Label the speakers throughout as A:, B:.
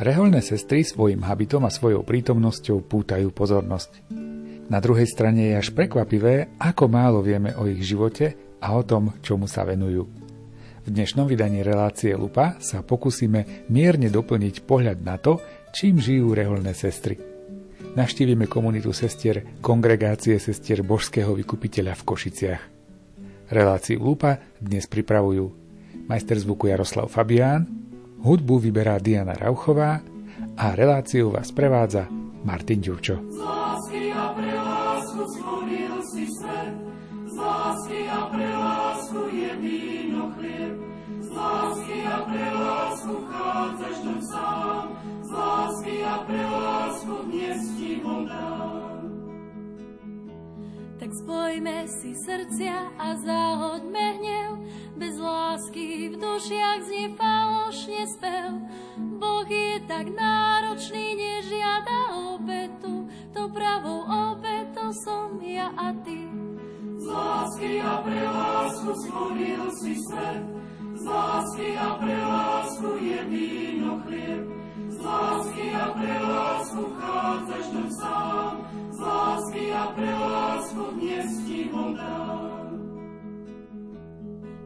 A: Reholné sestry svojim habitom a svojou prítomnosťou pútajú pozornosť. Na druhej strane je až prekvapivé, ako málo vieme o ich živote a o tom, čomu sa venujú. V dnešnom vydaní relácie Lupa sa pokúsime mierne doplniť pohľad na to, čím žijú reholné sestry. Naštívime komunitu sestier Kongregácie sestier Božského vykupiteľa v Košiciach. Reláciu Lupa dnes pripravujú majster zvuku Jaroslav Fabián, hudbu vyberá Diana Rauchová a reláciu vás prevádza Martin Ďurčo.
B: Tak spojme si srdcia a zahoďme hnev, bez lásky v dušiach znie falošne spev. Boh je tak náročný, nežiada obetu, to pravou obetou som ja a ty.
C: Z lásky a pre lásku stvoril si svet, z lásky a pre lásku je víno chlieb. Z lásky a pre lásku chádzaš tu sám. Z lásky a pre lásku dnes ti ho dám.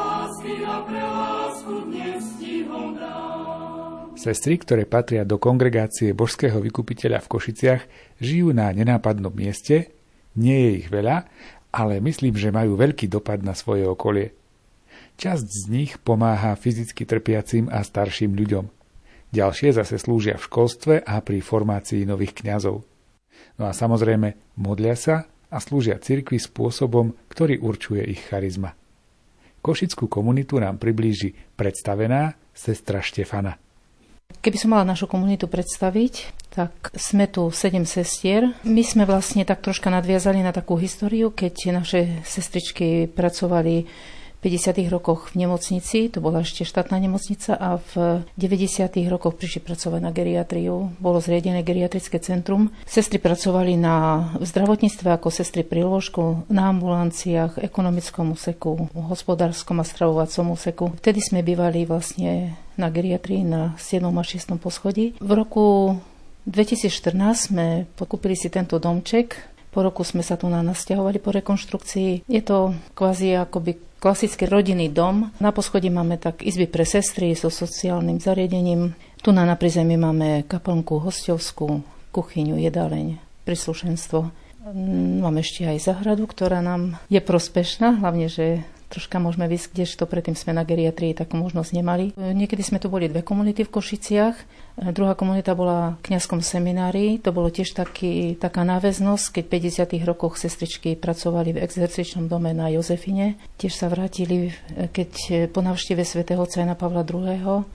C: lásky.
A: Sestry, ktoré patria do kongregácie Božského vykupiteľa v Košiciach, žijú na nenápadnom mieste, nie je ich veľa, ale myslím, že majú veľký dopad na svoje okolie. Časť z nich pomáha fyzicky trpiacim a starším ľuďom. Ďalšie zase slúžia v školstve a pri formácii nových kňazov. No a samozrejme modlia sa a slúžia cirkvi spôsobom, ktorý určuje ich charizma. Košickú komunitu nám priblíži predstavená sestra Štefana.
D: Keby som mala našu komunitu predstaviť, tak sme tu sedem sestier. My sme vlastne tak troška nadviazali na takú históriu, keď naše sestričky pracovali 50. rokoch v nemocnici, to bola ešte štátna nemocnica a v 90. rokoch prišli pracovať na geriatriu. Bolo zriadené geriatrické centrum. Sestry pracovali na zdravotníctve ako sestry pri lôžku, na ambulanciách, ekonomickom úseku, hospodárskom a stravovacom úseku. Vtedy sme bývali vlastne na geriatrii na 7. a 6. poschodí. V roku 2014 sme pokúpili si tento domček. Po roku sme sa tu na nasťahovali po rekonštrukcii. Je to kvázi akoby klasický rodinný dom. Na poschodí máme tak izby pre sestry so sociálnym zariadením. Tu na naprizemí máme kaplnku hostovskú, kuchyňu, jedáleň, príslušenstvo. Máme ešte aj zahradu, ktorá nám je prospešná, hlavne, že troška môžeme vysť, kdežto predtým sme na geriatrii takú možnosť nemali. Niekedy sme tu boli dve komunity v Košiciach, Druhá komunita bola v kňazskom seminári. To bolo tiež taký, taká náväznosť, keď v 50. rokoch sestričky pracovali v exercičnom dome na Jozefine. Tiež sa vrátili, keď po návšteve svätého Cajna Pavla II.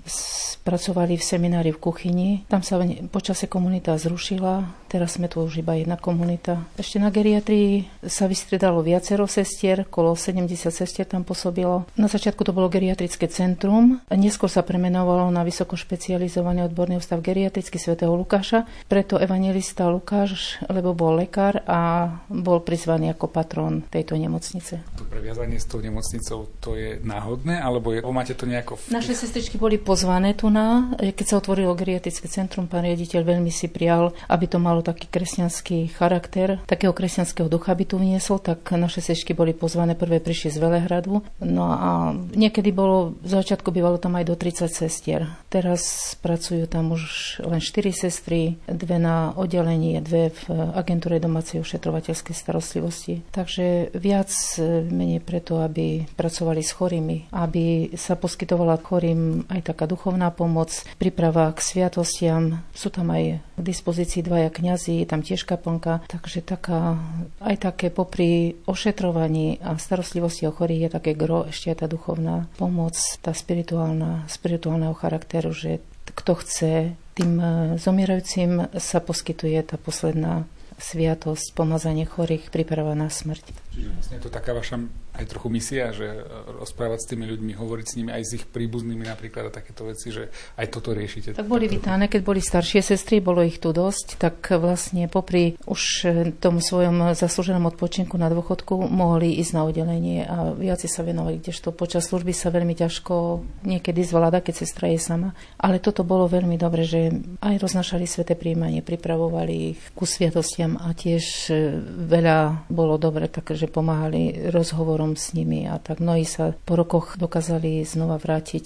D: pracovali v seminári v kuchyni. Tam sa počase komunita zrušila. Teraz sme tu už iba jedna komunita. Ešte na geriatrii sa vystredalo viacero sestier, kolo 70 sestier tam pôsobilo. Na začiatku to bolo geriatrické centrum, neskôr sa premenovalo na vysoko špecializovaný Odborný ústav geriatrický svätého Lukáša. Preto evangelista Lukáš, lebo bol lekár a bol prizvaný ako patrón tejto nemocnice.
A: To previazanie s tou nemocnicou, to je náhodné, alebo je, máte to nejako...
D: V... Naše sestričky boli pozvané tu na, keď sa otvorilo geriatrické centrum, pán riaditeľ veľmi si prijal, aby to malo taký kresťanský charakter, takého kresťanského ducha by tu vniesol, tak naše sestričky boli pozvané, prvé prišli z Velehradu. No a niekedy bolo, v začiatku bývalo tam aj do 30 sestier. Teraz pracujú tam už len 4 sestry, dve na oddelení, dve v agentúre domácej ošetrovateľskej starostlivosti. Takže viac e, menej preto, aby pracovali s chorými, aby sa poskytovala chorým aj taká duchovná pomoc, príprava k sviatostiam. Sú tam aj k dispozícii dvaja kňazi, tam tiež kaplnka, takže taká, aj také popri ošetrovaní a starostlivosti o chorých je také gro, ešte aj tá duchovná pomoc, tá spirituálna, spirituálneho charakteru, že kto chce tým e, zomierajúcim sa poskytuje tá posledná sviatosť, pomazanie chorých, príprava na smrť.
A: Čiže vlastne je to taká vaša aj trochu misia, že rozprávať s tými ľuďmi, hovoriť s nimi aj s ich príbuznými napríklad a takéto veci, že aj toto riešite.
D: Tak boli vítané, keď boli staršie sestry, bolo ich tu dosť, tak vlastne popri už tomu svojom zaslúženom odpočinku na dôchodku mohli ísť na oddelenie a viaci sa venovali, kdežto počas služby sa veľmi ťažko niekedy zvláda, keď sestra je sama. Ale toto bolo veľmi dobre, že aj roznašali sveté príjmanie, pripravovali ich ku sviatostiam a tiež veľa bolo dobre, takže pomáhali rozhovorom rozhovorom s nimi a tak mnohí sa po rokoch dokázali znova vrátiť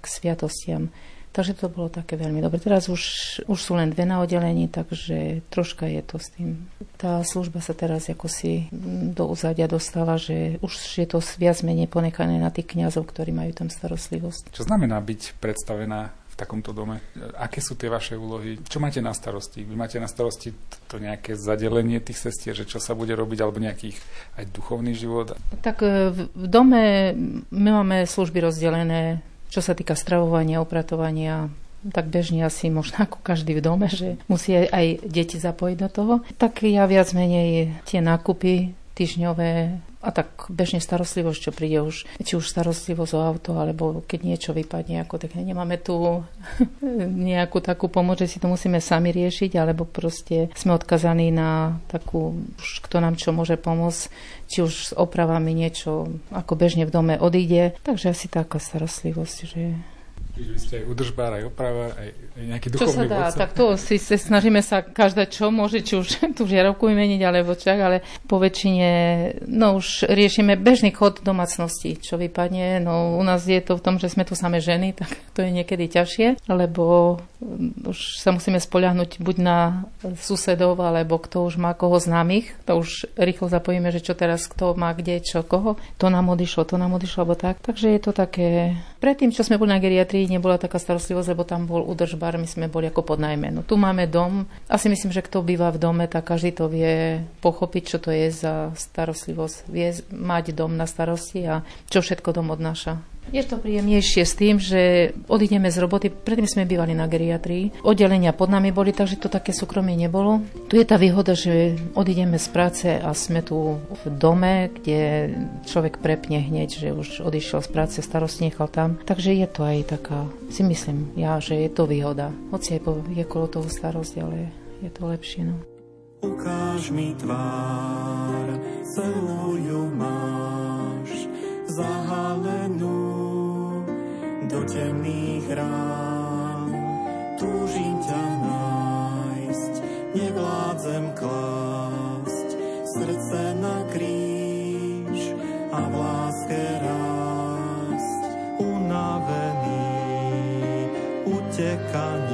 D: k sviatostiam. Takže to bolo také veľmi dobre. Teraz už, už sú len dve na oddelení, takže troška je to s tým. Tá služba sa teraz ako si do uzadia dostala, že už je to viac menej ponechané na tých kňazov, ktorí majú tam starostlivosť.
A: Čo znamená byť predstavená takomto dome. Aké sú tie vaše úlohy? Čo máte na starosti? Vy máte na starosti to nejaké zadelenie tých sestier, že čo sa bude robiť, alebo nejakých aj duchovný život?
D: Tak e, v dome my máme služby rozdelené, čo sa týka stravovania, upratovania, tak bežne asi možno ako každý v dome, že musí aj deti zapojiť do toho. Tak ja viac menej tie nákupy týždňové a tak bežne starostlivosť, čo príde už, či už starostlivosť o auto, alebo keď niečo vypadne, ako tak nemáme tu nejakú takú pomoc, že si to musíme sami riešiť, alebo proste sme odkazaní na takú, už kto nám čo môže pomôcť, či už s opravami niečo ako bežne v dome odíde. Takže asi taká starostlivosť, že
A: Čiže vy ste aj udržbár, aj oprava, aj nejaký duchovný
D: Čo sa dá, vodca. tak to si se snažíme sa každá čo môže, či už tú žiarovku vymeniť, alebo čak, ale po väčšine, no už riešime bežný chod domácnosti, čo vypadne. No u nás je to v tom, že sme tu samé ženy, tak to je niekedy ťažšie, lebo už sa musíme spoľahnúť buď na susedov, alebo kto už má koho známych, to už rýchlo zapojíme, že čo teraz kto má kde, čo koho. To nám odišlo, to nám odišlo, alebo tak. Takže je to také... Predtým, čo sme boli na geriatrii, nebola taká starostlivosť, lebo tam bol udržbar, my sme boli ako pod najmenu. Tu máme dom. Asi myslím, že kto býva v dome, tak každý to vie pochopiť, čo to je za starostlivosť. Vie mať dom na starosti a čo všetko dom odnáša. Je to príjemnejšie s tým, že odídeme z roboty. Predtým sme bývali na geriatrii. Oddelenia pod nami boli, takže to také súkromie nebolo. Tu je tá výhoda, že odídeme z práce a sme tu v dome, kde človek prepne hneď, že už odišiel z práce, starost nechal tam. Takže je to aj taká, si myslím ja, že je to výhoda. Hoci aj je kolo toho starosť, ale je to lepšie. No.
E: Ukáž mi tvár, celú ju máš, zahalenú do temných rán. Túžim ťa nájsť, nevládzem klásť srdce na kríž a v láske rásť. Unavený utekaním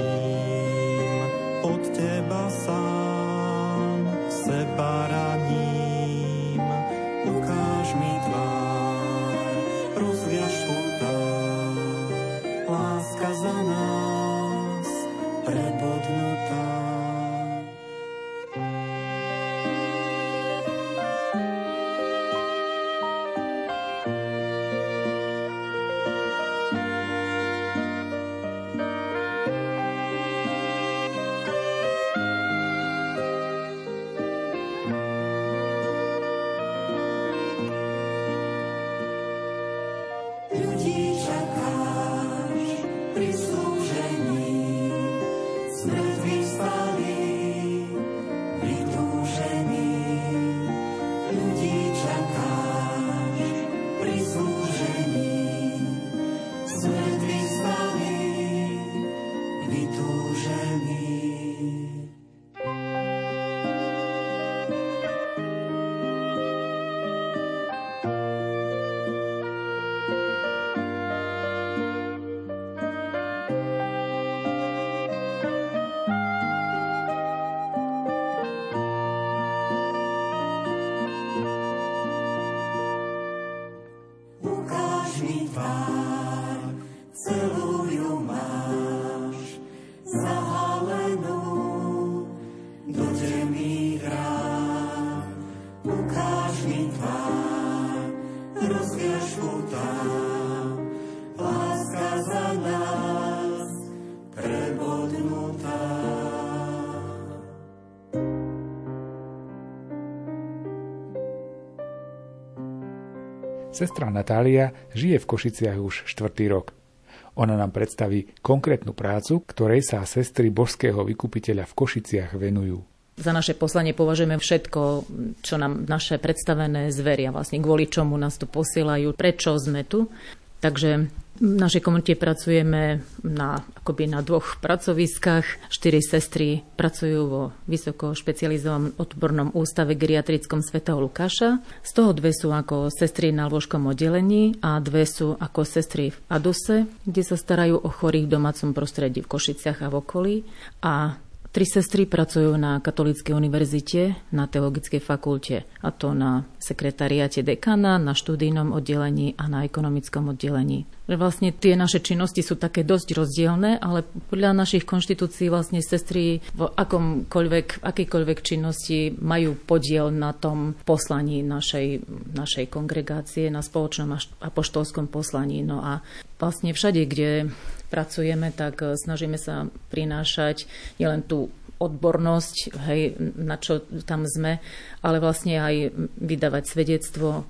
A: Sestra Natália žije v Košiciach už štvrtý rok. Ona nám predstaví konkrétnu prácu, ktorej sa sestry božského vykupiteľa v Košiciach venujú.
F: Za naše poslanie považujeme všetko, čo nám naše predstavené zveria, vlastne kvôli čomu nás tu posielajú, prečo sme tu. Takže v našej komunite pracujeme na, akoby na dvoch pracoviskách. Štyri sestry pracujú vo vysoko špecializovanom odbornom ústave geriatrickom svätého Lukáša. Z toho dve sú ako sestry na lôžkom oddelení a dve sú ako sestry v Aduse, kde sa starajú o chorých v domácom prostredí v Košiciach a v okolí. A Tri sestry pracujú na Katolíckej univerzite na Teologickej fakulte, a to na sekretariate dekana, na študijnom oddelení a na ekonomickom oddelení. Vlastne tie naše činnosti sú také dosť rozdielne, ale podľa našich konštitúcií vlastne sestry v akomkoľvek, akejkoľvek činnosti majú podiel na tom poslaní našej, našej kongregácie, na spoločnom apoštolskom poslaní. No a vlastne všade, kde pracujeme, tak e, snažíme sa prinášať nielen tú odbornosť, hej, na čo tam sme, ale vlastne aj vydávať svedectvo, e,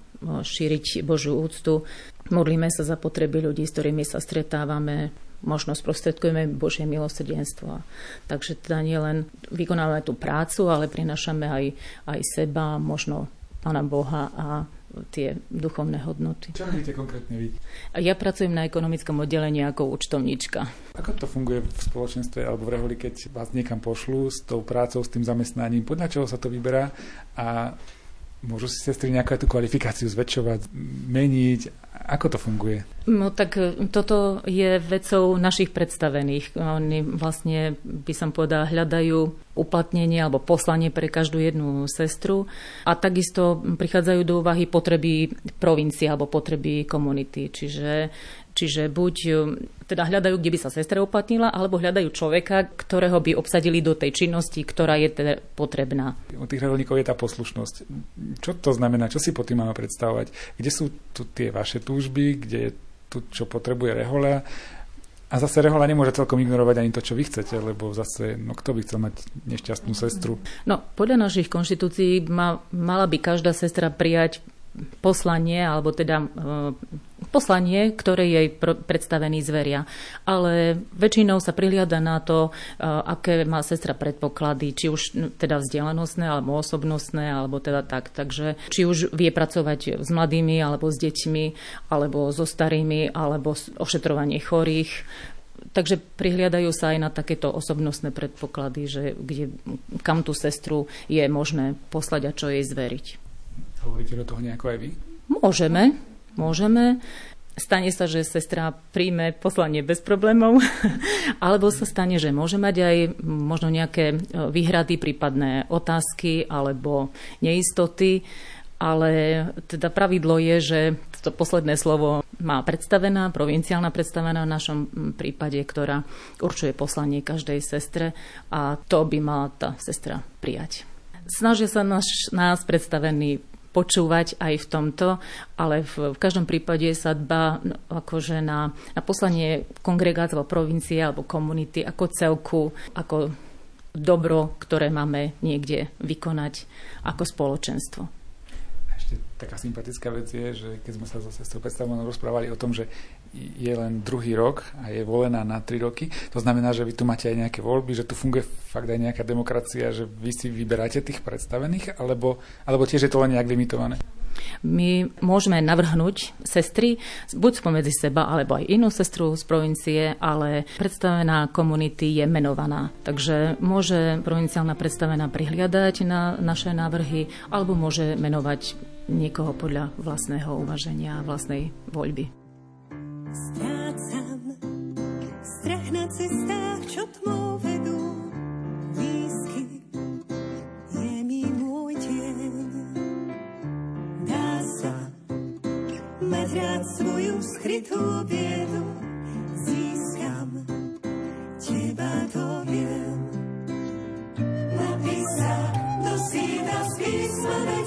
F: šíriť Božiu úctu. Modlíme sa za potreby ľudí, s ktorými sa stretávame, možno sprostredkujeme Božie milosrdenstvo. Takže teda nielen vykonávame tú prácu, ale prinášame aj, aj seba, možno Pána Boha a tie duchovné hodnoty.
A: Čo robíte konkrétne vy?
F: Ja pracujem na ekonomickom oddelení ako účtovníčka.
A: Ako to funguje v spoločenstve alebo v reholi, keď vás niekam pošlú s tou prácou, s tým zamestnaním? Podľa čoho sa to vyberá? A môžu si sestry nejakú tú kvalifikáciu zväčšovať, meniť? Ako to funguje?
F: No tak e, toto je vecou našich predstavených. Oni vlastne, by som povedala, hľadajú uplatnenie alebo poslanie pre každú jednu sestru a takisto prichádzajú do úvahy potreby provincie alebo potreby komunity. Čiže Čiže buď e, teda hľadajú, kde by sa sestra uplatnila, alebo hľadajú človeka, ktorého by obsadili do tej činnosti, ktorá je teda potrebná.
A: U tých reholníkov je tá poslušnosť. Čo to znamená? Čo si po tým máme predstavovať? Kde sú tu tie vaše túžby? Kde je tu, čo potrebuje rehoľa? A zase rehoľa nemôže celkom ignorovať ani to, čo vy chcete, lebo zase, no kto by chcel mať nešťastnú sestru?
F: No, podľa našich konštitúcií ma, mala by každá sestra prijať poslanie, alebo teda e, poslanie, ktoré jej predstavený zveria. Ale väčšinou sa prihliada na to, e, aké má sestra predpoklady, či už teda vzdelanostné, alebo osobnostné, alebo teda tak. Takže či už vie pracovať s mladými, alebo s deťmi, alebo so starými, alebo ošetrovanie chorých, Takže prihliadajú sa aj na takéto osobnostné predpoklady, že kde, kam tú sestru je možné poslať a čo jej zveriť.
A: Hovoríte do toho nejako aj vy?
F: Môžeme, môžeme. Stane sa, že sestra príjme poslanie bez problémov, alebo sa stane, že môže mať aj možno nejaké e, výhrady, prípadné otázky alebo neistoty, ale teda pravidlo je, že to posledné slovo má predstavená, provinciálna predstavená v našom prípade, ktorá určuje poslanie každej sestre a to by mala tá sestra prijať. Snažia sa náš, nás predstavení počúvať aj v tomto, ale v, v každom prípade sa dba no, akože na, na poslanie kongregácie alebo provincie alebo komunity ako celku, ako dobro, ktoré máme niekde vykonať ako spoločenstvo.
A: Ešte taká sympatická vec je, že keď sme sa so sestrou predstavovanou rozprávali o tom, že je len druhý rok a je volená na tri roky, to znamená, že vy tu máte aj nejaké voľby, že tu funguje fakt aj nejaká demokracia, že vy si vyberáte tých predstavených, alebo, alebo tiež je to len nejak limitované?
F: My môžeme navrhnúť sestry, buď spomedzi seba, alebo aj inú sestru z provincie, ale predstavená komunity je menovaná. Takže môže provinciálna predstavená prihliadať na naše návrhy, alebo môže menovať niekoho podľa vlastného uvaženia vlastnej voľby. Strácam strach na cestách, čo tmou vedú
G: rád svoju skrytú biedu získam, teba to viem. Napísať do sína z písma veď.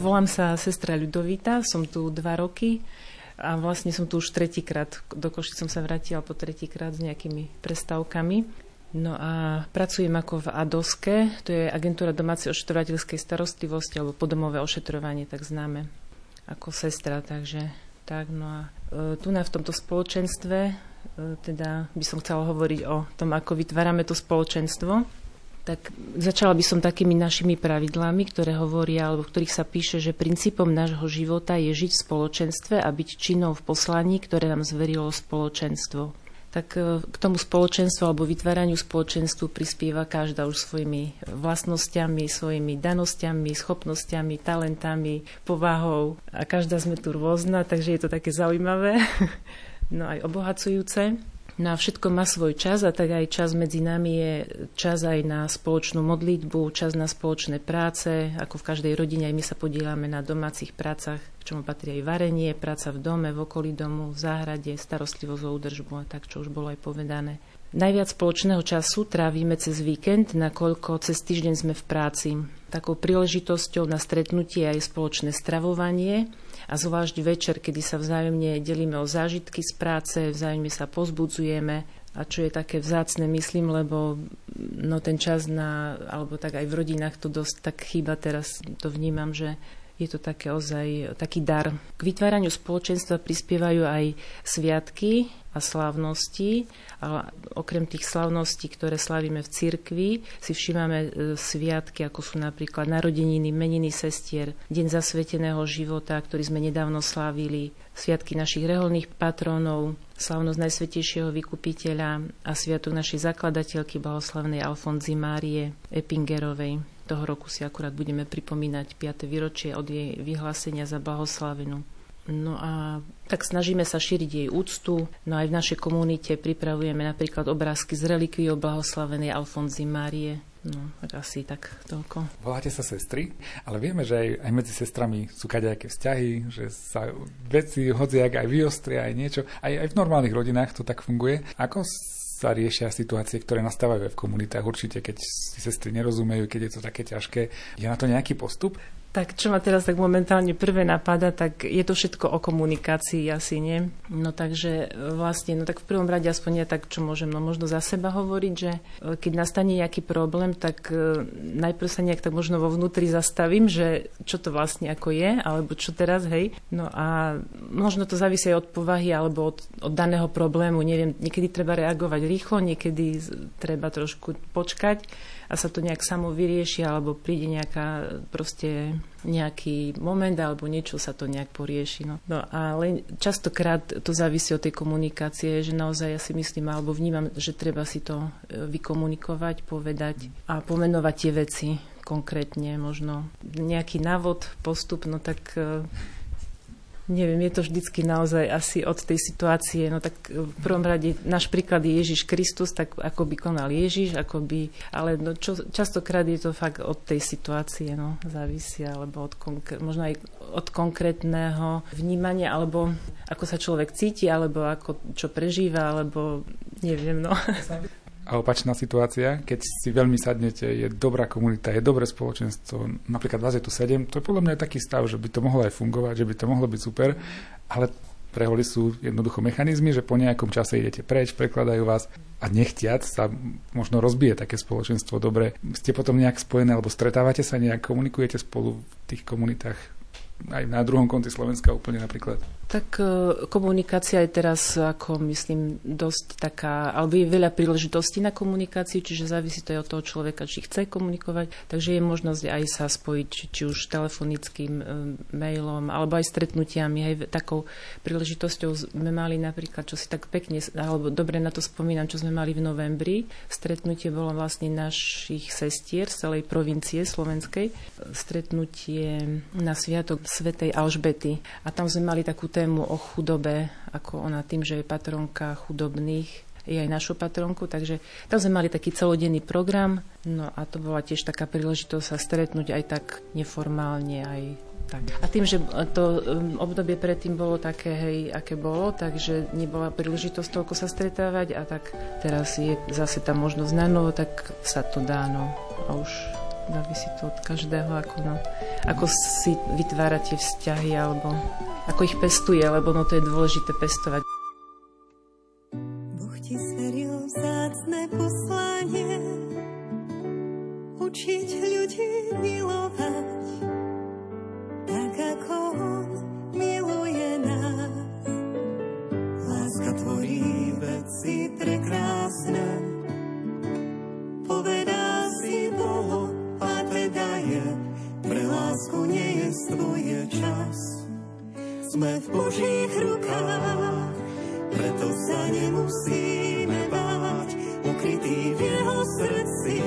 H: Volám sa sestra Ľudovita, som tu dva roky a vlastne som tu už tretíkrát. Do Košic som sa vrátila po tretíkrát s nejakými prestávkami. No a pracujem ako v ADOSKE, to je agentúra domácej ošetrovateľskej starostlivosti alebo podomové ošetrovanie, tak známe ako sestra, takže tak. No a e, tu na v tomto spoločenstve, e, teda by som chcela hovoriť o tom, ako vytvárame to spoločenstvo. Tak začala by som takými našimi pravidlami, ktoré hovoria, alebo v ktorých sa píše, že princípom nášho života je žiť v spoločenstve a byť činnou v poslaní, ktoré nám zverilo spoločenstvo. Tak e, k tomu spoločenstvu alebo vytváraniu spoločenstvu prispieva každá už svojimi vlastnosťami, svojimi danosťami, schopnosťami, talentami, povahou a každá sme tu rôzna, takže je to také zaujímavé, no aj obohacujúce. No a všetko má svoj čas a tak aj čas medzi nami je čas aj na spoločnú modlitbu, čas na spoločné práce, ako v každej rodine aj my sa podielame na domácich prácach, k čomu patrí aj varenie, práca v dome, v okolí domu, v záhrade, starostlivosť o údržbu a tak, čo už bolo aj povedané. Najviac spoločného času trávime cez víkend, nakoľko cez týždeň sme v práci. Takou príležitosťou na stretnutie aj spoločné stravovanie, a zvlášť večer, kedy sa vzájomne delíme o zážitky z práce, vzájomne sa pozbudzujeme. A čo je také vzácne, myslím, lebo no ten čas na, alebo tak aj v rodinách to dosť tak chýba teraz, to vnímam, že je to také ozaj taký dar. K vytváraniu spoločenstva prispievajú aj sviatky a slávnosti. A okrem tých slávností, ktoré slávime v cirkvi, si všímame e, sviatky, ako sú napríklad narodeniny, meniny sestier, Deň zasveteného života, ktorý sme nedávno slávili, sviatky našich reholných patrónov, slávnosť Najsvetejšieho vykupiteľa a sviatok našej zakladateľky blahoslavnej Alfonzy Márie Epingerovej. Toho roku si akurát budeme pripomínať 5. výročie od jej vyhlásenia za blahoslavenú. No a tak snažíme sa šíriť jej úctu. No aj v našej komunite pripravujeme napríklad obrázky z relikviou blahoslavenej Alfonzy Márie. No, tak asi tak toľko.
A: Voláte sa sestry, ale vieme, že aj, aj medzi sestrami sú kadejaké vzťahy, že sa veci hodziak aj vyostria, aj niečo. Aj, aj v normálnych rodinách to tak funguje. Ako sa riešia situácie, ktoré nastávajú aj v komunitách. Určite, keď si sestry nerozumejú, keď je to také ťažké. Je na to nejaký postup?
H: Tak čo ma teraz tak momentálne prvé napadá, tak je to všetko o komunikácii asi, nie? No takže e, vlastne, no tak v prvom rade aspoň ja tak, čo môžem, no možno za seba hovoriť, že e, keď nastane nejaký problém, tak e, najprv sa nejak tak možno vo vnútri zastavím, že čo to vlastne ako je, alebo čo teraz, hej. No a možno to závisí aj od povahy alebo od, od daného problému, neviem, niekedy treba reagovať rýchlo, niekedy treba trošku počkať a sa to nejak samo vyrieši, alebo príde nejaká proste nejaký moment alebo niečo sa to nejak porieši. No. no ale častokrát to závisí od tej komunikácie, že naozaj ja si myslím alebo vnímam, že treba si to e, vykomunikovať, povedať a pomenovať tie veci konkrétne, možno nejaký návod, postup, no tak e, Neviem, je to vždycky naozaj asi od tej situácie. No tak v prvom rade náš príklad je Ježiš Kristus, tak ako by konal Ježiš, ako by, ale no čo, častokrát je to fakt od tej situácie, no, závisia, alebo od konkr- možno aj od konkrétneho vnímania, alebo ako sa človek cíti, alebo ako čo prežíva, alebo neviem, no.
A: A opačná situácia, keď si veľmi sadnete, je dobrá komunita, je dobré spoločenstvo, napríklad vás je tu sedem, to je podľa mňa taký stav, že by to mohlo aj fungovať, že by to mohlo byť super, ale preholi sú jednoducho mechanizmy, že po nejakom čase idete preč, prekladajú vás a nechtiac sa možno rozbije také spoločenstvo. Dobre, ste potom nejak spojené, alebo stretávate sa nejak, komunikujete spolu v tých komunitách aj na druhom konci Slovenska úplne napríklad?
H: Tak e, komunikácia je teraz, ako myslím, dosť taká, alebo je veľa príležitostí na komunikáciu, čiže závisí to aj od toho človeka, či chce komunikovať. Takže je možnosť aj sa spojiť, či, už telefonickým e, mailom, alebo aj stretnutiami. Aj takou príležitosťou sme mali napríklad, čo si tak pekne, alebo dobre na to spomínam, čo sme mali v novembri. Stretnutie bolo vlastne našich sestier z celej provincie slovenskej. Stretnutie na Sviatok Svetej Alžbety. A tam sme mali takú tému o chudobe, ako ona tým, že je patronka chudobných, je aj našu patronku, takže tam sme mali taký celodenný program, no a to bola tiež taká príležitosť sa stretnúť aj tak neformálne, aj tak. A tým, že to um, obdobie predtým bolo také, hej, aké bolo, takže nebola príležitosť toľko sa stretávať a tak teraz je zase tá možnosť na novo, tak sa to dá, no. A už závisí to od každého, ako, no, ako si vytvára tie vzťahy alebo ako ich pestuje, lebo no to je dôležité pestovať.
E: Boh ti zveril vzácne poslanie učiť ľudí milovať tak ako On miluje nás. Láska tvorí veci prekrásne sme v Božích rukách, preto sa nemusíme báť, ukrytý v jeho srdci.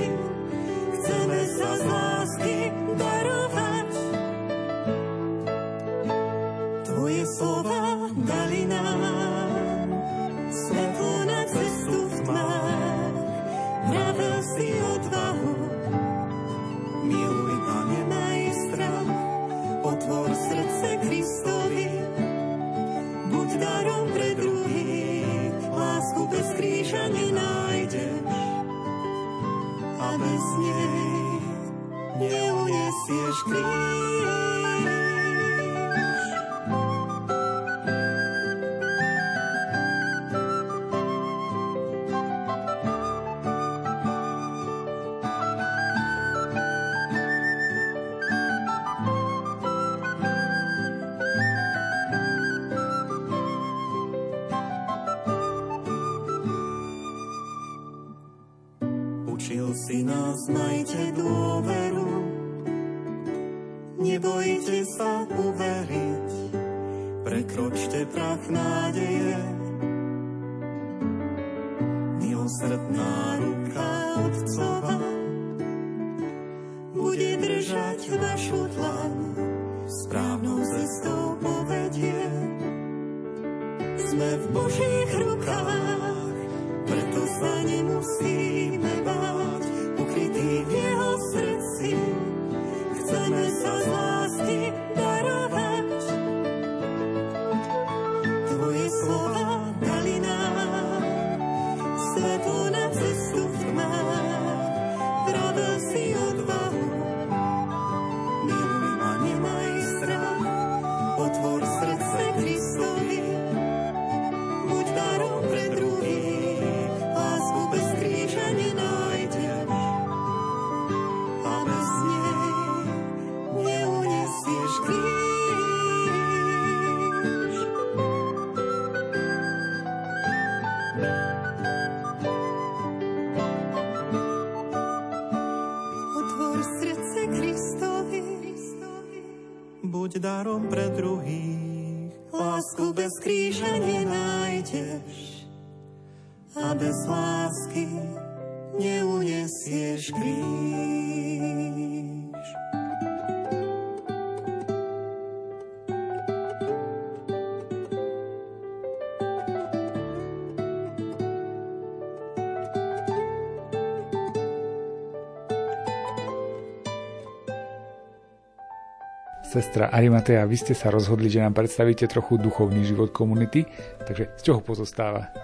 A: Sestra Arimatea, vy ste sa rozhodli, že nám predstavíte trochu duchovný život komunity, takže z čoho pozostáva?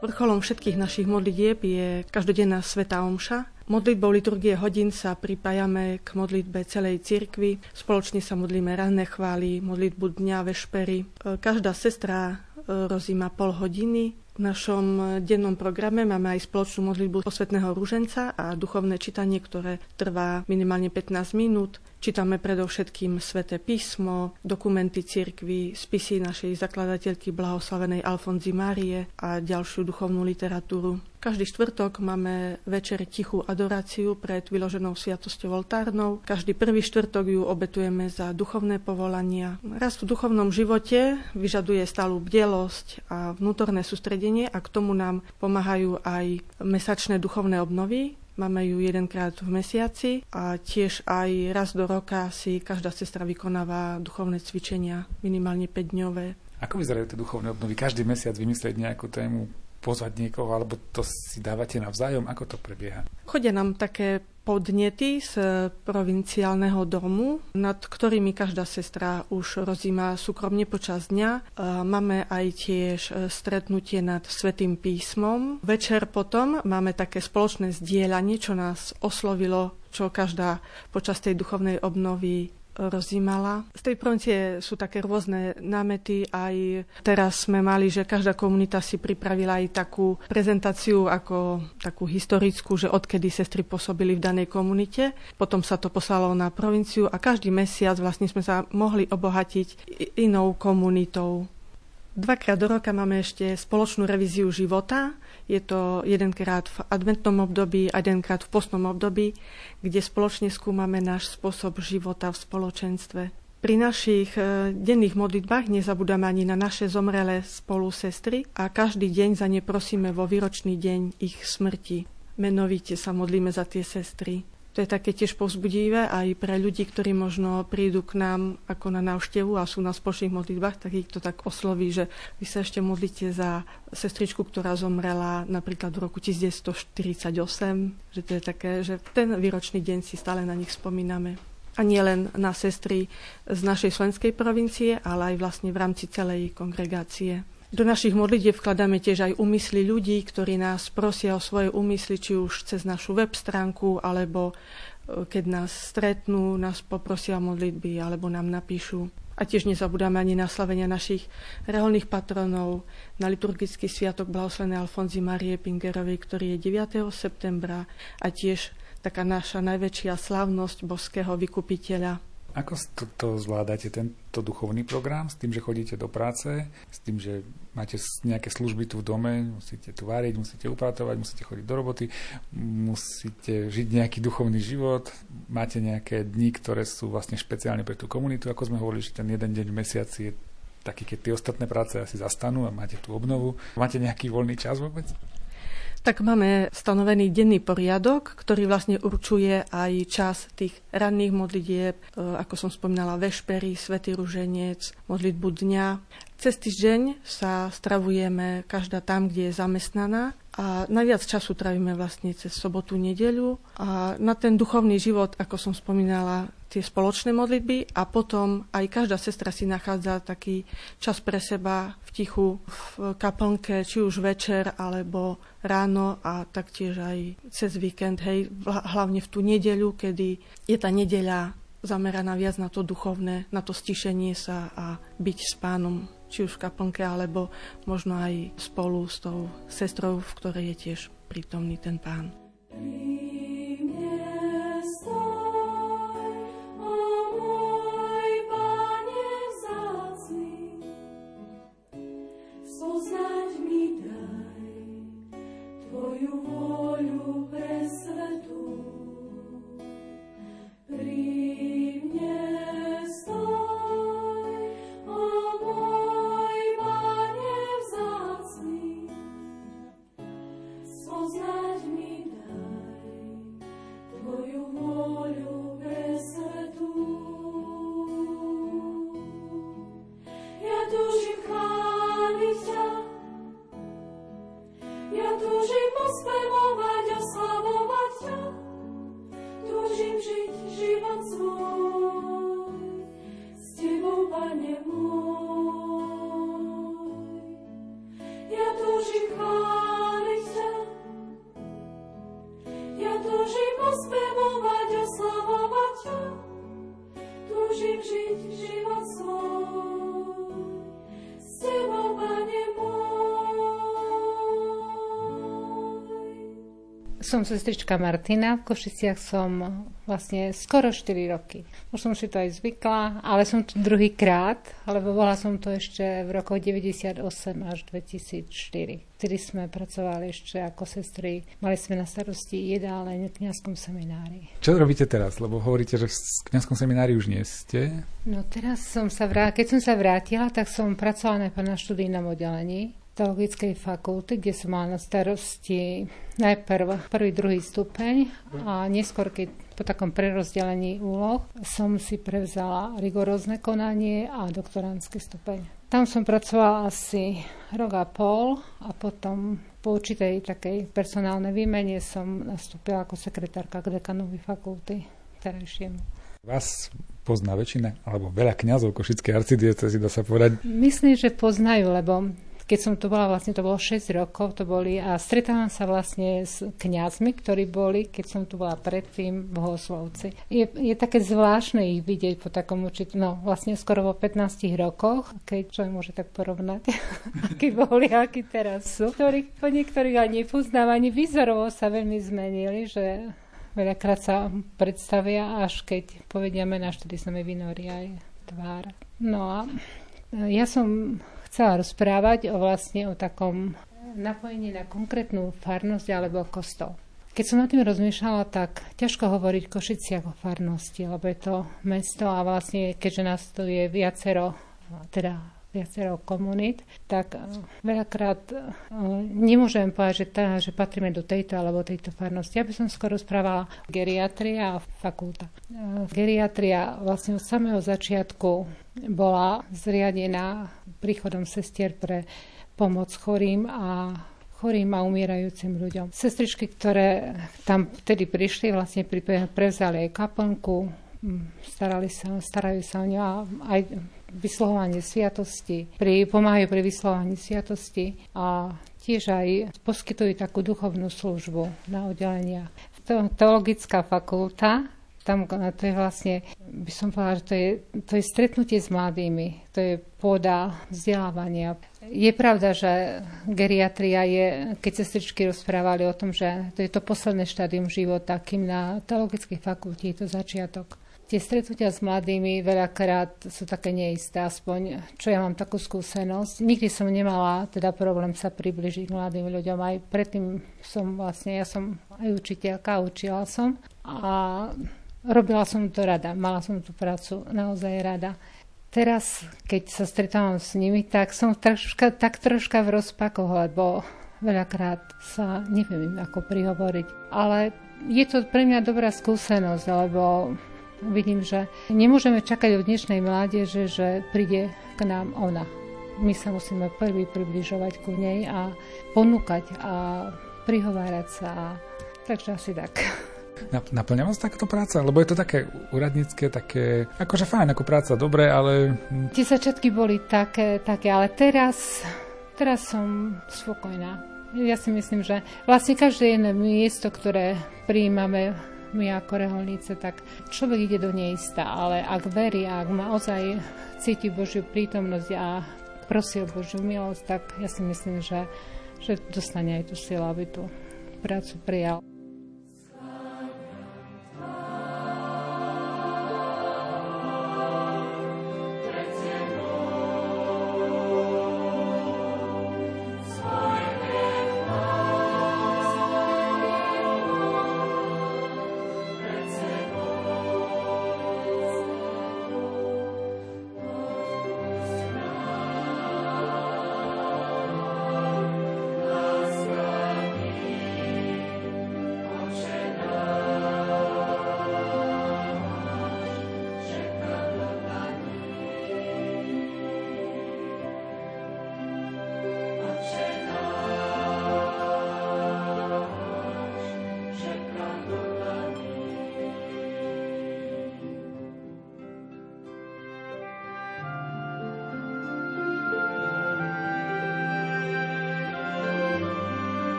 I: Vrcholom všetkých našich modlitieb je každodenná sveta omša. Modlitbou liturgie hodín sa pripájame k modlitbe celej cirkvi. Spoločne sa modlíme ranné chvály, modlitbu dňa, vešpery. Každá sestra e, rozíma pol hodiny. V našom dennom programe máme aj spoločnú modlitbu posvetného rúženca a duchovné čítanie, ktoré trvá minimálne 15 minút. Čítame predovšetkým sväté písmo, dokumenty cirkvy, spisy našej zakladateľky blahoslavenej Alfonzy Márie a ďalšiu duchovnú literatúru. Každý štvrtok máme večer tichú adoráciu pred vyloženou sviatosťou oltárnou. Každý prvý štvrtok ju obetujeme za duchovné povolania. Rast v duchovnom živote vyžaduje stálu bdelosť a vnútorné sústredenie a k tomu nám pomáhajú aj mesačné duchovné obnovy, Máme ju jedenkrát v mesiaci a tiež aj raz do roka si každá sestra vykonáva duchovné cvičenia, minimálne 5-dňové.
A: Ako vyzerajú tie duchovné obnovy? Každý mesiac vymyslieť nejakú tému, pozvať niekoho, alebo to si dávate navzájom? Ako to prebieha?
I: Chodia nám také podnety z provinciálneho domu, nad ktorými každá sestra už rozíma súkromne počas dňa. Máme aj tiež e, stretnutie nad Svetým písmom. Večer potom máme také spoločné zdieľanie, čo nás oslovilo čo každá počas tej duchovnej obnovy rozímala. Z tej provincie sú také rôzne námety. Aj teraz sme mali, že každá komunita si pripravila aj takú prezentáciu ako takú historickú, že odkedy sestry pôsobili v danej komunite. Potom sa to poslalo na provinciu a každý mesiac vlastne sme sa mohli obohatiť inou komunitou. Dvakrát do roka máme ešte spoločnú revíziu života. Je to jedenkrát v adventnom období a jedenkrát v postnom období, kde spoločne skúmame náš spôsob života v spoločenstve. Pri našich e, denných modlitbách nezabudáme ani na naše zomrelé spolu sestry a každý deň za ne prosíme vo výročný deň ich smrti. Menovite sa modlíme za tie sestry. To je také tiež povzbudivé aj pre ľudí, ktorí možno prídu k nám ako na návštevu a sú na spoločných modlitbách, tak ich to tak osloví, že vy sa ešte modlíte za sestričku, ktorá zomrela napríklad v roku 1948, že to je také, že ten výročný deň si stále na nich spomíname. A nie len na sestry z našej slovenskej provincie, ale aj vlastne v rámci celej kongregácie. Do našich modlitieb vkladáme tiež aj úmysly ľudí, ktorí nás prosia o svoje úmysly, či už cez našu web stránku, alebo e, keď nás stretnú, nás poprosia o modlitby, alebo nám napíšu. A tiež nezabudáme ani na slavenia našich reholných patronov, na liturgický sviatok blahoslenej Alfonzy Marie Pingerovej, ktorý je 9. septembra a tiež taká naša najväčšia slávnosť boského vykupiteľa
A: ako to, to zvládate, tento duchovný program, s tým, že chodíte do práce, s tým, že máte nejaké služby tu v dome, musíte tu váriť, musíte upratovať, musíte chodiť do roboty, musíte žiť nejaký duchovný život, máte nejaké dni, ktoré sú vlastne špeciálne pre tú komunitu, ako sme hovorili, že ten jeden deň v mesiaci je taký, keď tie ostatné práce asi zastanú a máte tú obnovu. Máte nejaký voľný čas vôbec?
I: Tak máme stanovený denný poriadok, ktorý vlastne určuje aj čas tých ranných modlitieb, e, ako som spomínala, vešpery, svätý ruženec, modlitbu dňa. Cez týždeň sa stravujeme každá tam, kde je zamestnaná a najviac času trávime vlastne cez sobotu, nedeľu. A na ten duchovný život, ako som spomínala, tie spoločné modlitby a potom aj každá sestra si nachádza taký čas pre seba v tichu v kaplnke, či už večer alebo ráno a taktiež aj cez víkend, hej, hlavne v tú nedeľu, kedy je tá nedeľa zameraná viac na to duchovné, na to stišenie sa a byť s pánom, či už v kaplnke, alebo možno aj spolu s tou sestrou, v ktorej je tiež prítomný ten pán.
C: Ja túžim chváliť
J: Som sestrička Martina, v Košiciach som vlastne skoro 4 roky. Už som si to aj zvykla, ale som tu druhý krát, lebo bola som to ešte v rokoch 98 až 2004. Vtedy sme pracovali ešte ako sestry. Mali sme na starosti jedálne v kniazskom seminári.
A: Čo robíte teraz? Lebo hovoríte, že v kniazskom seminári už nie ste.
J: No teraz som sa vrátila, keď som sa vrátila, tak som pracovala na študijnom oddelení teologickej fakulty, kde som mala na starosti najprv prvý, druhý stupeň a neskôr, keď po takom prerozdelení úloh som si prevzala rigorózne konanie a doktorantský stupeň. Tam som pracovala asi rok a pol a potom po určitej takej personálnej výmene som nastúpila ako sekretárka k dekanovi fakulty terajšiemu.
A: Vás pozná väčšina, alebo veľa kňazov Košickej arcidiecezy, dá sa povedať?
J: Myslím, že poznajú, lebo keď som tu bola, vlastne to bolo 6 rokov, to boli a stretávam sa vlastne s kňazmi, ktorí boli, keď som tu bola predtým bohoslovci. Je, je také zvláštne ich vidieť po takom určitom, no vlastne skoro vo 15 rokoch, keď človek môže tak porovnať, akí boli, akí teraz sú, ktorých po niektorých ani nepoznám, ani výzorovo sa veľmi zmenili, že veľakrát sa predstavia, až keď povediame náš, vtedy sa mi vynorí aj tvár. No a ja som chcela rozprávať o vlastne o takom napojení na konkrétnu farnosť alebo kostol. Keď som nad tým rozmýšľala, tak ťažko hovoriť Košici ako farnosti, lebo je to mesto a vlastne keďže nás tu je viacero, teda viacero komunít, tak eh, veľakrát eh, nemôžem povedať, že, tá, že patríme do tejto alebo tejto farnosti. Ja by som skoro správala geriatria a fakulta. Eh, geriatria vlastne od samého začiatku bola zriadená príchodom sestier pre pomoc chorým a chorým a umierajúcim ľuďom. Sestričky, ktoré tam vtedy prišli, vlastne prevzali aj kaplnku, starali sa, starajú sa o ňu a aj vyslovovanie sviatosti, pri, pomáhajú pri vyslovovaní sviatosti a tiež aj poskytujú takú duchovnú službu na oddelenia. Teologická fakulta tam to je vlastne, by som povedala, že to je, to je stretnutie s mladými, to je pôda vzdelávania. Je pravda, že geriatria je, keď sestričky rozprávali o tom, že to je to posledné štádium života, kým na teologickej fakulte je to začiatok. Tie stretnutia s mladými veľakrát sú také neisté, aspoň čo ja mám takú skúsenosť. Nikdy som nemala teda problém sa približiť k mladým ľuďom. Aj predtým som vlastne, ja som aj učiteľka, učila som a Robila som to rada, mala som tú prácu naozaj rada. Teraz, keď sa stretávam s nimi, tak som troška, tak troška v rozpakoch, lebo veľakrát sa neviem im ako prihovoriť. Ale je to pre mňa dobrá skúsenosť, lebo vidím, že nemôžeme čakať od dnešnej mládeže, že príde k nám ona. My sa musíme prvý približovať ku nej a ponúkať a prihovárať sa. Takže asi tak.
A: Naplňa vás takto práca? Lebo je to také úradnícke, také, akože fajn ako práca, dobre, ale...
J: Tie začiatky boli také, také, ale teraz, teraz som spokojná. Ja si myslím, že vlastne každé jedno miesto, ktoré prijímame my ako reholníce, tak človek ide do neistá, ale ak verí ak má ozaj cíti Božiu prítomnosť a prosil Božiu milosť, tak ja si myslím, že, že dostane aj tú silu, aby tú prácu prijal.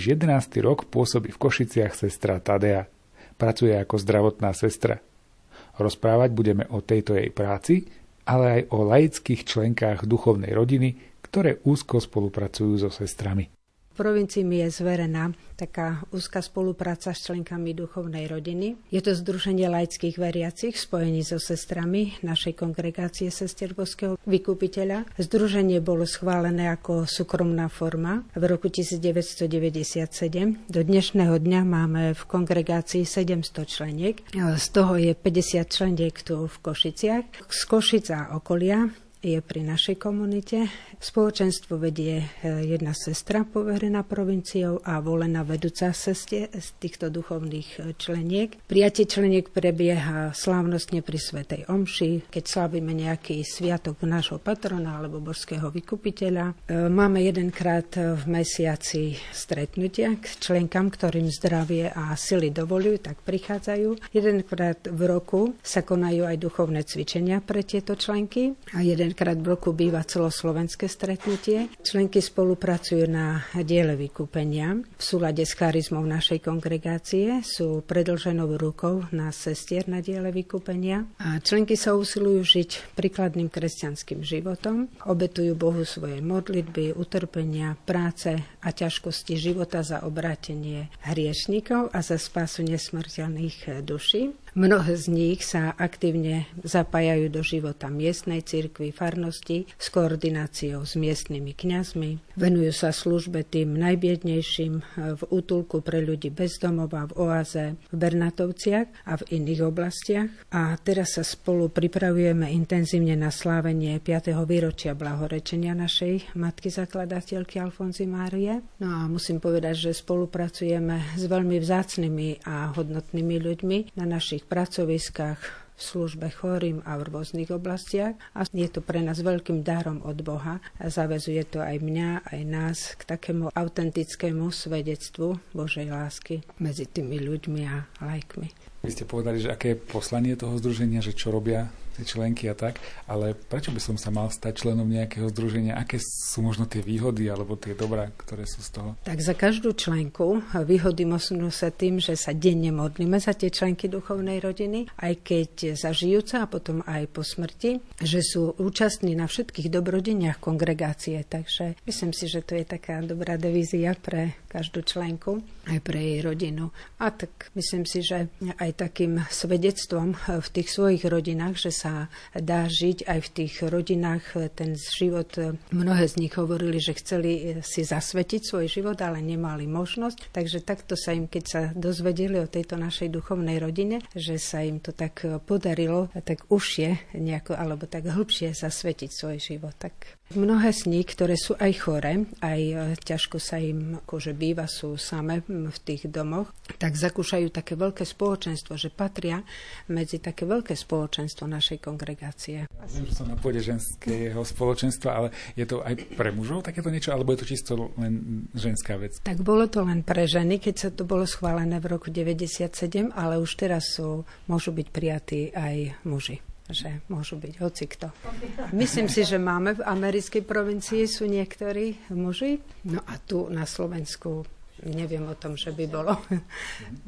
A: Už 11. rok pôsobí v Košiciach sestra Tadea. Pracuje ako zdravotná sestra. Rozprávať budeme o tejto jej práci, ale aj o laických členkách duchovnej rodiny, ktoré úzko spolupracujú so sestrami
K: provincii mi je zverená taká úzka spolupráca s členkami duchovnej rodiny. Je to Združenie laických veriacich spojení so sestrami našej kongregácie sestier Boského vykupiteľa. Združenie bolo schválené ako súkromná forma v roku 1997. Do dnešného dňa máme v kongregácii 700 členiek. Z toho je 50 členiek tu v Košiciach. Z Košic a okolia je pri našej komunite. Spoločenstvo vedie e, jedna sestra poverená provinciou a volená vedúca sestie z týchto duchovných e, členiek. Prijatie členiek prebieha slávnostne pri Svetej Omši, keď slávime nejaký sviatok nášho patrona alebo božského vykupiteľa. E, máme jedenkrát v mesiaci stretnutia k členkám, ktorým zdravie a sily dovolujú, tak prichádzajú. Jedenkrát v roku sa konajú aj duchovné cvičenia pre tieto členky a jeden Jedenkrát v roku býva celoslovenské stretnutie. Členky spolupracujú na diele vykúpenia. V súlade s charizmou našej kongregácie sú predlženou rukou na sestier na diele vykúpenia. A členky sa usilujú žiť príkladným kresťanským životom. Obetujú Bohu svoje modlitby, utrpenia, práce a ťažkosti života za obrátenie hriešnikov a za spásu nesmrteľných duší. Mnohé z nich sa aktívne zapájajú do života miestnej cirkvi, farnosti s koordináciou s miestnymi kňazmi. Venujú sa službe tým najbiednejším v útulku pre ľudí bez domova, v oáze, v Bernatovciach a v iných oblastiach. A teraz sa spolu pripravujeme intenzívne na slávenie 5. výročia blahorečenia našej matky zakladateľky Alfonzy Márie. No a musím povedať, že spolupracujeme s veľmi vzácnými a hodnotnými ľuďmi na našich našich pracoviskách, v službe chorým a v rôznych oblastiach. A je to pre nás veľkým darom od Boha. A zavezuje to aj mňa, aj nás k takému autentickému svedectvu Božej lásky medzi tými ľuďmi a lajkmi.
A: Vy ste povedali, že aké je poslanie toho združenia, že čo robia tie členky a tak, ale prečo by som sa mal stať členom nejakého združenia? Aké sú možno tie výhody alebo tie dobrá, ktoré sú z toho?
K: Tak za každú členku výhody možno sa tým, že sa denne modlíme za tie členky duchovnej rodiny, aj keď zažijúca a potom aj po smrti, že sú účastní na všetkých dobrodeniach kongregácie. Takže myslím si, že to je taká dobrá devízia pre každú členku, aj pre jej rodinu. A tak myslím si, že aj takým svedectvom v tých svojich rodinách, že sa dá žiť aj v tých rodinách ten život. Mnohé z nich hovorili, že chceli si zasvetiť svoj život, ale nemali možnosť. Takže takto sa im, keď sa dozvedeli o tejto našej duchovnej rodine, že sa im to tak podarilo, tak užšie nejako, alebo tak hĺbšie zasvetiť svoj život. Tak Mnohé z nich, ktoré sú aj chore, aj ťažko sa im akože býva, sú same v tých domoch, tak zakúšajú také veľké spoločenstvo, že patria medzi také veľké spoločenstvo našej kongregácie.
A: Viem, že som na pôde ženského spoločenstva, ale je to aj pre mužov takéto niečo, alebo je to čisto len ženská vec?
K: Tak bolo to len pre ženy, keď sa to bolo schválené v roku 97, ale už teraz sú, môžu byť prijatí aj muži že môžu byť hocikto. Myslím si, že máme v americkej provincii sú niektorí muži, no a tu na Slovensku neviem o tom, že by bolo.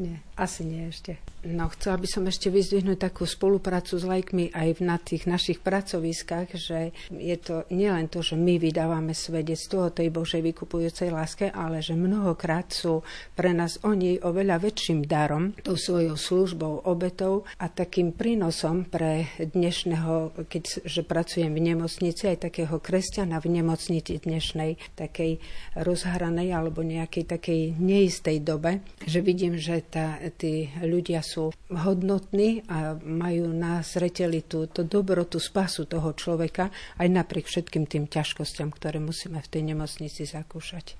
K: nie, asi nie ešte. No, chcela by som ešte vyzdvihnúť takú spoluprácu s lajkmi aj na tých našich pracoviskách, že je to nielen to, že my vydávame svedectvo o tej Božej vykupujúcej láske, ale že mnohokrát sú pre nás oni oveľa väčším darom, tou svojou službou, obetou a takým prínosom pre dnešného, keď že pracujem v nemocnici, aj takého kresťana v nemocnici dnešnej, takej rozhranej alebo nejakej takej neistej dobe, že vidím, že tá, tí ľudia sú hodnotní a majú na zreteli tú, tú dobrotu, spasu toho človeka aj napriek všetkým tým ťažkostiam, ktoré musíme v tej nemocnici zakúšať.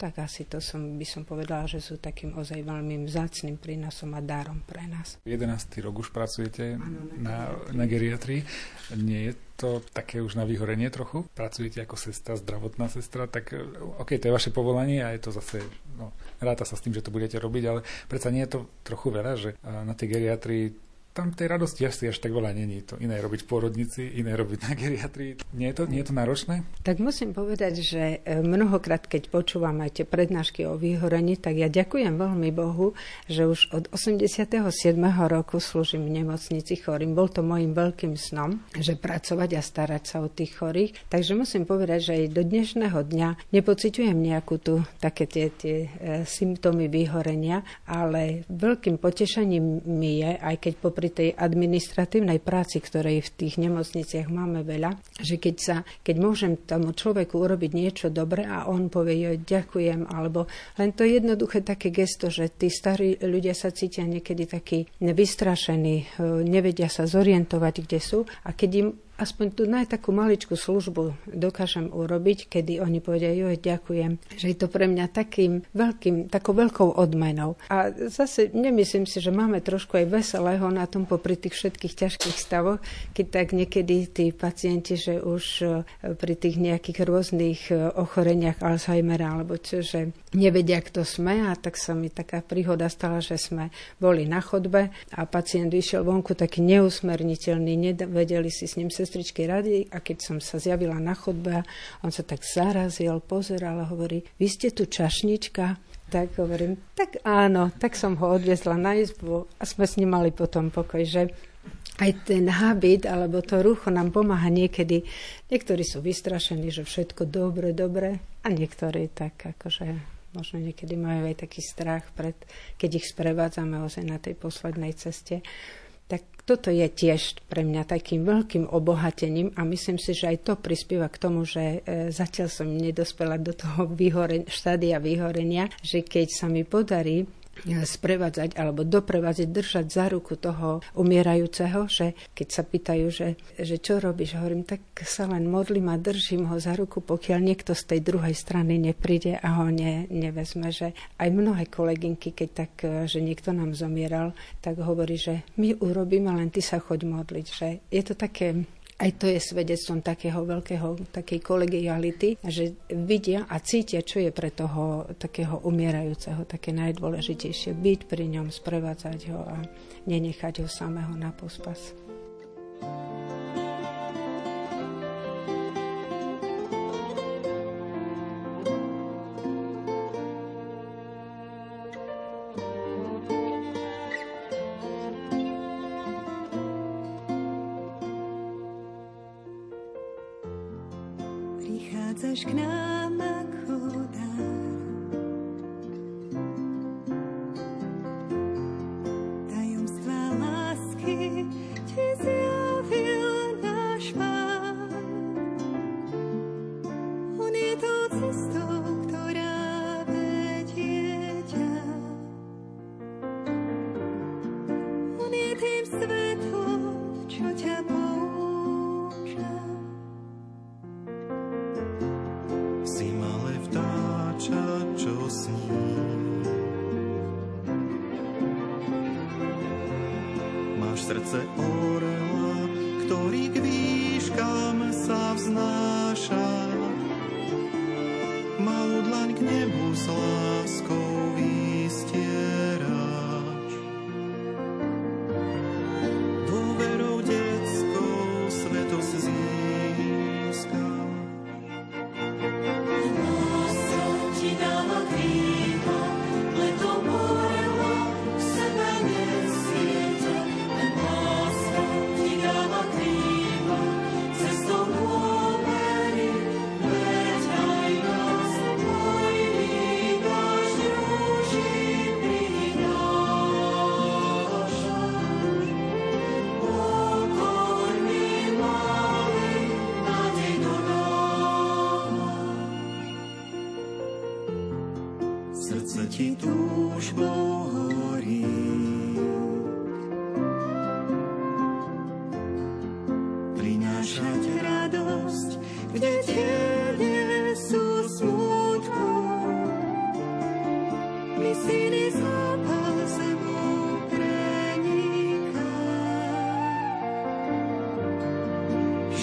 K: Tak asi to som, by som povedala, že sú takým ozaj veľmi vzácným prínosom a dárom pre nás.
A: 11. rok už pracujete ano, na, na geriatrii. Nie je to také už na vyhorenie trochu? Pracujete ako sestra, zdravotná sestra, tak ok, to je vaše povolanie a je to zase, no, ráta sa s tým, že to budete robiť, ale predsa nie je to trochu veľa, že na tej geriatrii tam tej radosti asi až tak veľa není. To iné robiť v pôrodnici, iné robiť na geriatrii. Nie je to, nie je to náročné?
K: Tak musím povedať, že e, mnohokrát, keď počúvam aj tie prednášky o vyhorení, tak ja ďakujem veľmi Bohu, že už od 87. roku slúžim v nemocnici chorým. Bol to môjim veľkým snom, že pracovať a starať sa o tých chorých. Takže musím povedať, že aj do dnešného dňa nepociťujem nejakú tu také tie, tie e, symptómy vyhorenia, ale veľkým potešením mi je, aj keď popri tej administratívnej práci, ktorej v tých nemocniciach máme veľa, že keď, sa, keď môžem tomu človeku urobiť niečo dobre a on povie, jo, ďakujem, alebo len to jednoduché také gesto, že tí starí ľudia sa cítia niekedy takí vystrašení, nevedia sa zorientovať, kde sú a keď im aspoň tú najtakú maličkú službu dokážem urobiť, kedy oni povedia, jo, ďakujem, že je to pre mňa takým veľkým, takou veľkou odmenou. A zase nemyslím si, že máme trošku aj veselého na tom popri tých všetkých ťažkých stavoch, keď tak niekedy tí pacienti, že už e, pri tých nejakých rôznych e, ochoreniach Alzheimera alebo čo, že nevedia, kto sme a tak sa mi taká príhoda stala, že sme boli na chodbe a pacient vyšiel vonku taký neusmerniteľný, nevedeli si s ním sa sestričky rady a keď som sa zjavila na chodbe, on sa tak zarazil, pozeral a hovorí, vy ste tu čašnička? Tak hovorím, tak áno, tak som ho odviezla na izbu a sme s ním mali potom pokoj, že aj ten habit alebo to rucho nám pomáha niekedy. Niektorí sú vystrašení, že všetko dobre, dobre a niektorí tak akože možno niekedy majú aj taký strach, pred, keď ich sprevádzame ozaj na tej poslednej ceste toto je tiež pre mňa takým veľkým obohatením a myslím si, že aj to prispieva k tomu, že e, zatiaľ som nedospela do toho vyhoren- štádia vyhorenia, že keď sa mi podarí sprevádzať alebo doprevádzať, držať za ruku toho umierajúceho, že keď sa pýtajú, že, že čo robíš, hovorím, tak sa len modlím a držím ho za ruku, pokiaľ niekto z tej druhej strany nepríde a ho ne, nevezme. Že aj mnohé kolegynky, keď tak, že niekto nám zomieral, tak hovorí, že my urobíme, len ty sa choď modliť. Že je to také aj to je svedectvom takého veľkého, takej kolegiality, že vidia a cítia, čo je pre toho takého umierajúceho také najdôležitejšie. Byť pri ňom, sprevádzať ho a nenechať ho samého na pospas.
L: Prichádzaš k nám ako dar.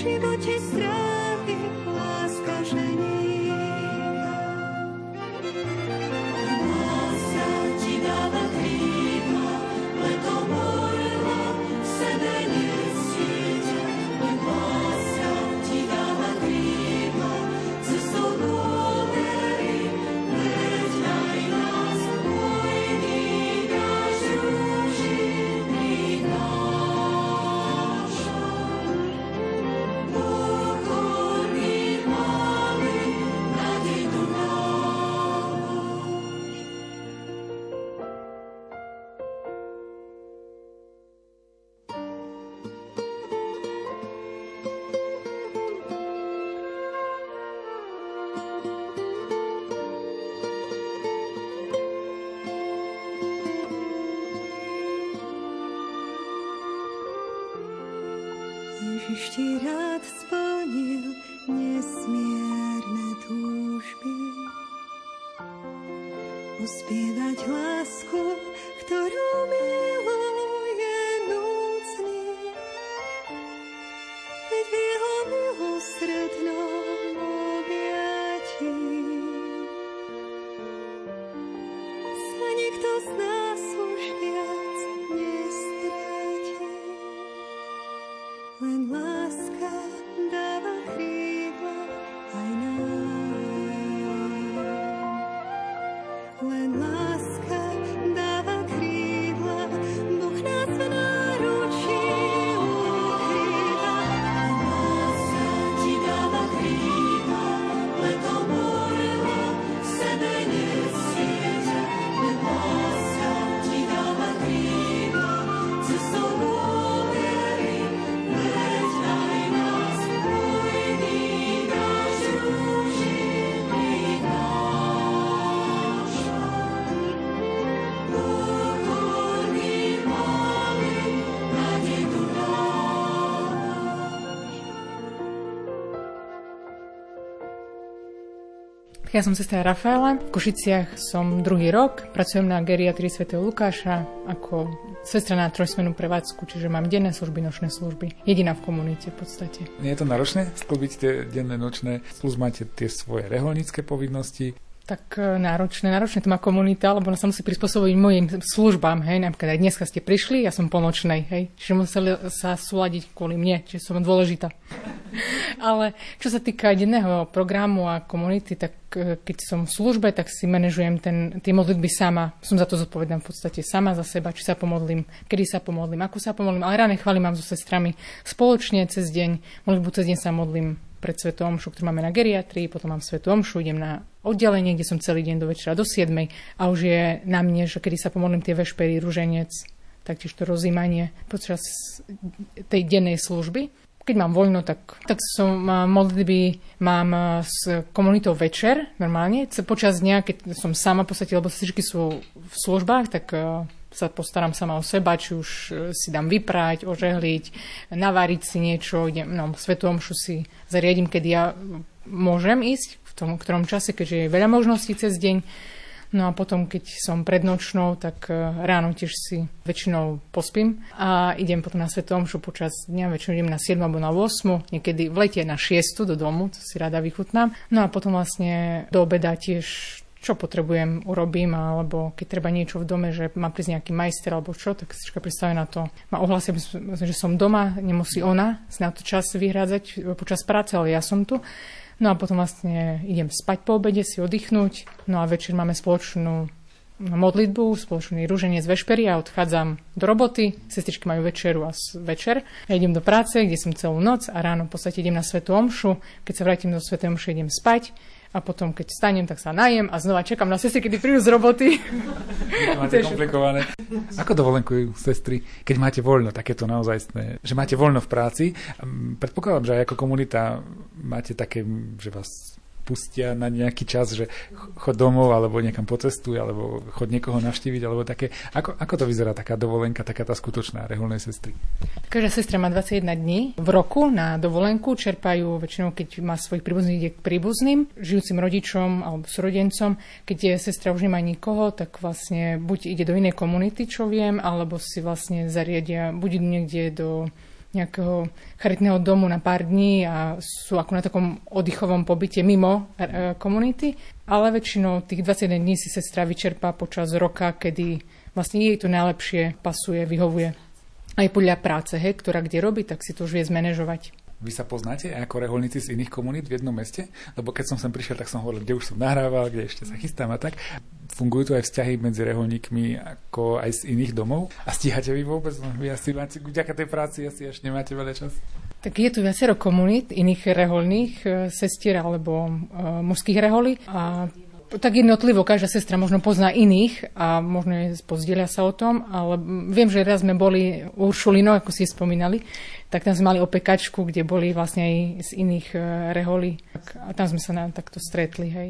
L: živote strachy, láska ženie.
M: Ja som sestra Rafaela, v Košiciach som druhý rok, pracujem na geriatrii svätého Lukáša ako sestra na trojsmenú prevádzku, čiže mám denné služby, nočné služby. Jediná v komunite v podstate.
A: Nie je to náročné sklbiť tie denné, nočné, plus máte tie svoje reholnícke povinnosti,
M: Tak e, náročné, náročné to má komunita, lebo ona sa musí prispôsobiť mojim službám, hej, napríklad aj dneska ste prišli, ja som po nočnej, hej, čiže museli sa súľadiť kvôli mne, čiže som dôležitá. Ale čo sa týka denného programu a komunity, tak e, keď som v službe, tak si manažujem ten, tie modlitby sama. Som za to zodpovedná v podstate sama za seba, či sa pomodlím, kedy sa pomodlím, ako sa pomodlím. Ale ráne chvály mám so sestrami spoločne cez deň. Modlitbu cez deň sa modlím pred Svetou Omšu, ktorú máme na geriatrii, potom mám Svetú Omšu, idem na oddelenie, kde som celý deň do večera do 7. A už je na mne, že kedy sa pomodlím tie vešpery, ruženec, taktiež to rozímanie počas tej dennej služby. Keď mám voľno, tak, tak som modlitby mám s komunitou večer, normálne. Počas dňa, keď som sama v podstate, lebo sestričky sú v službách, tak sa postaram sama o seba, či už e, si dám vyprať, ožehliť, naváriť si niečo, idem, no, svetu omšu si zariadím, keď ja môžem ísť v tom ktorom čase, keďže je veľa možností cez deň. No a potom, keď som pred nočnou, tak e, ráno tiež si väčšinou pospím a idem potom na Svetu Omšu počas dňa, väčšinou idem na 7 alebo na 8, niekedy v lete na 6 do domu, to si rada vychutnám. No a potom vlastne do obeda tiež čo potrebujem, urobím, alebo keď treba niečo v dome, že má prísť nejaký majster alebo čo, tak si predstavuje na to. Ma ohlasia, že som doma, nemusí ona si na to čas vyhrádzať počas práce, ale ja som tu. No a potom vlastne idem spať po obede, si oddychnúť. No a večer máme spoločnú modlitbu, spoločný rúženec vešpery a odchádzam do roboty. Sestričky majú večeru a večer. Ja idem do práce, kde som celú noc a ráno v podstate idem na Svetú Omšu. Keď sa vrátim do Svetej Omše, idem spať a potom, keď stanem, tak sa najem a znova čakám na sestry, kedy prídu z roboty.
A: Máte komplikované. Ako dovolenkujú sestry, keď máte voľno, takéto naozaj, že máte voľno v práci? Predpokladám, že aj ako komunita máte také, že vás pustia na nejaký čas, že chod domov, alebo niekam pocestuj, alebo chod niekoho navštíviť, alebo také. Ako, ako to vyzerá taká dovolenka, taká tá skutočná reholnej sestry?
M: Každá sestra má 21 dní v roku na dovolenku, čerpajú väčšinou, keď má svojich príbuzných, k príbuzným, žijúcim rodičom alebo súrodencom. Keď je sestra už nemá nikoho, tak vlastne buď ide do inej komunity, čo viem, alebo si vlastne zariadia, buď niekde do nejakého charitného domu na pár dní a sú ako na takom oddychovom pobyte mimo e, komunity, ale väčšinou tých 21 dní si sestra vyčerpá počas roka, kedy vlastne jej to najlepšie pasuje, vyhovuje aj podľa práce, hej, ktorá kde robí, tak si to už vie zmanéžovať.
A: Vy sa poznáte ako reholníci z iných komunít v jednom meste? Lebo keď som sem prišiel, tak som hovoril, kde už som nahrával, kde ešte sa chystám a tak. Fungujú tu aj vzťahy medzi reholníkmi ako aj z iných domov? A stíhate vy vôbec? Vy asi máte, vďaka tej práci asi až nemáte veľa čas.
M: Tak je tu viacero komunít iných reholných e, sestier alebo e, mužských reholí a tak jednotlivo každá sestra možno pozná iných a možno pozdieľa sa o tom, ale viem, že raz sme boli u Uršulino, ako ste spomínali, tak tam sme mali opekačku, kde boli vlastne aj z iných e, reholí a tam sme sa na, takto stretli, hej.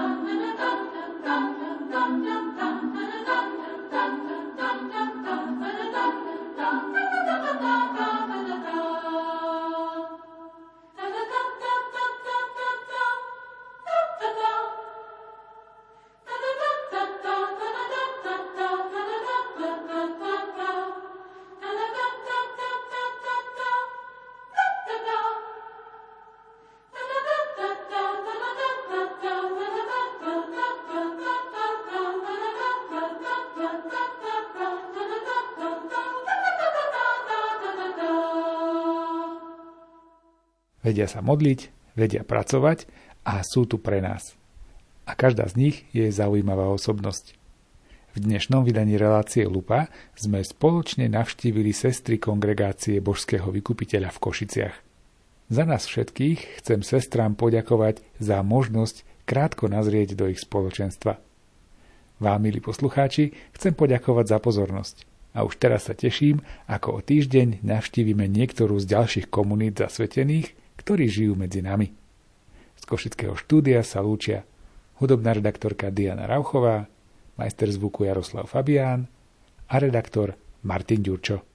A: Vedia sa modliť, vedia pracovať a sú tu pre nás. A každá z nich je zaujímavá osobnosť. V dnešnom vydaní relácie Lupa sme spoločne navštívili sestry kongregácie Božského vykupiteľa v Košiciach. Za nás všetkých chcem sestrám poďakovať za možnosť krátko nazrieť do ich spoločenstva. Vám, milí poslucháči, chcem poďakovať za pozornosť. A už teraz sa teším, ako o týždeň navštívime niektorú z ďalších komunít zasvetených ktorí žijú medzi nami. Z Košického štúdia sa lúčia hudobná redaktorka Diana Rauchová, majster zvuku Jaroslav Fabián a redaktor Martin Ďurčo.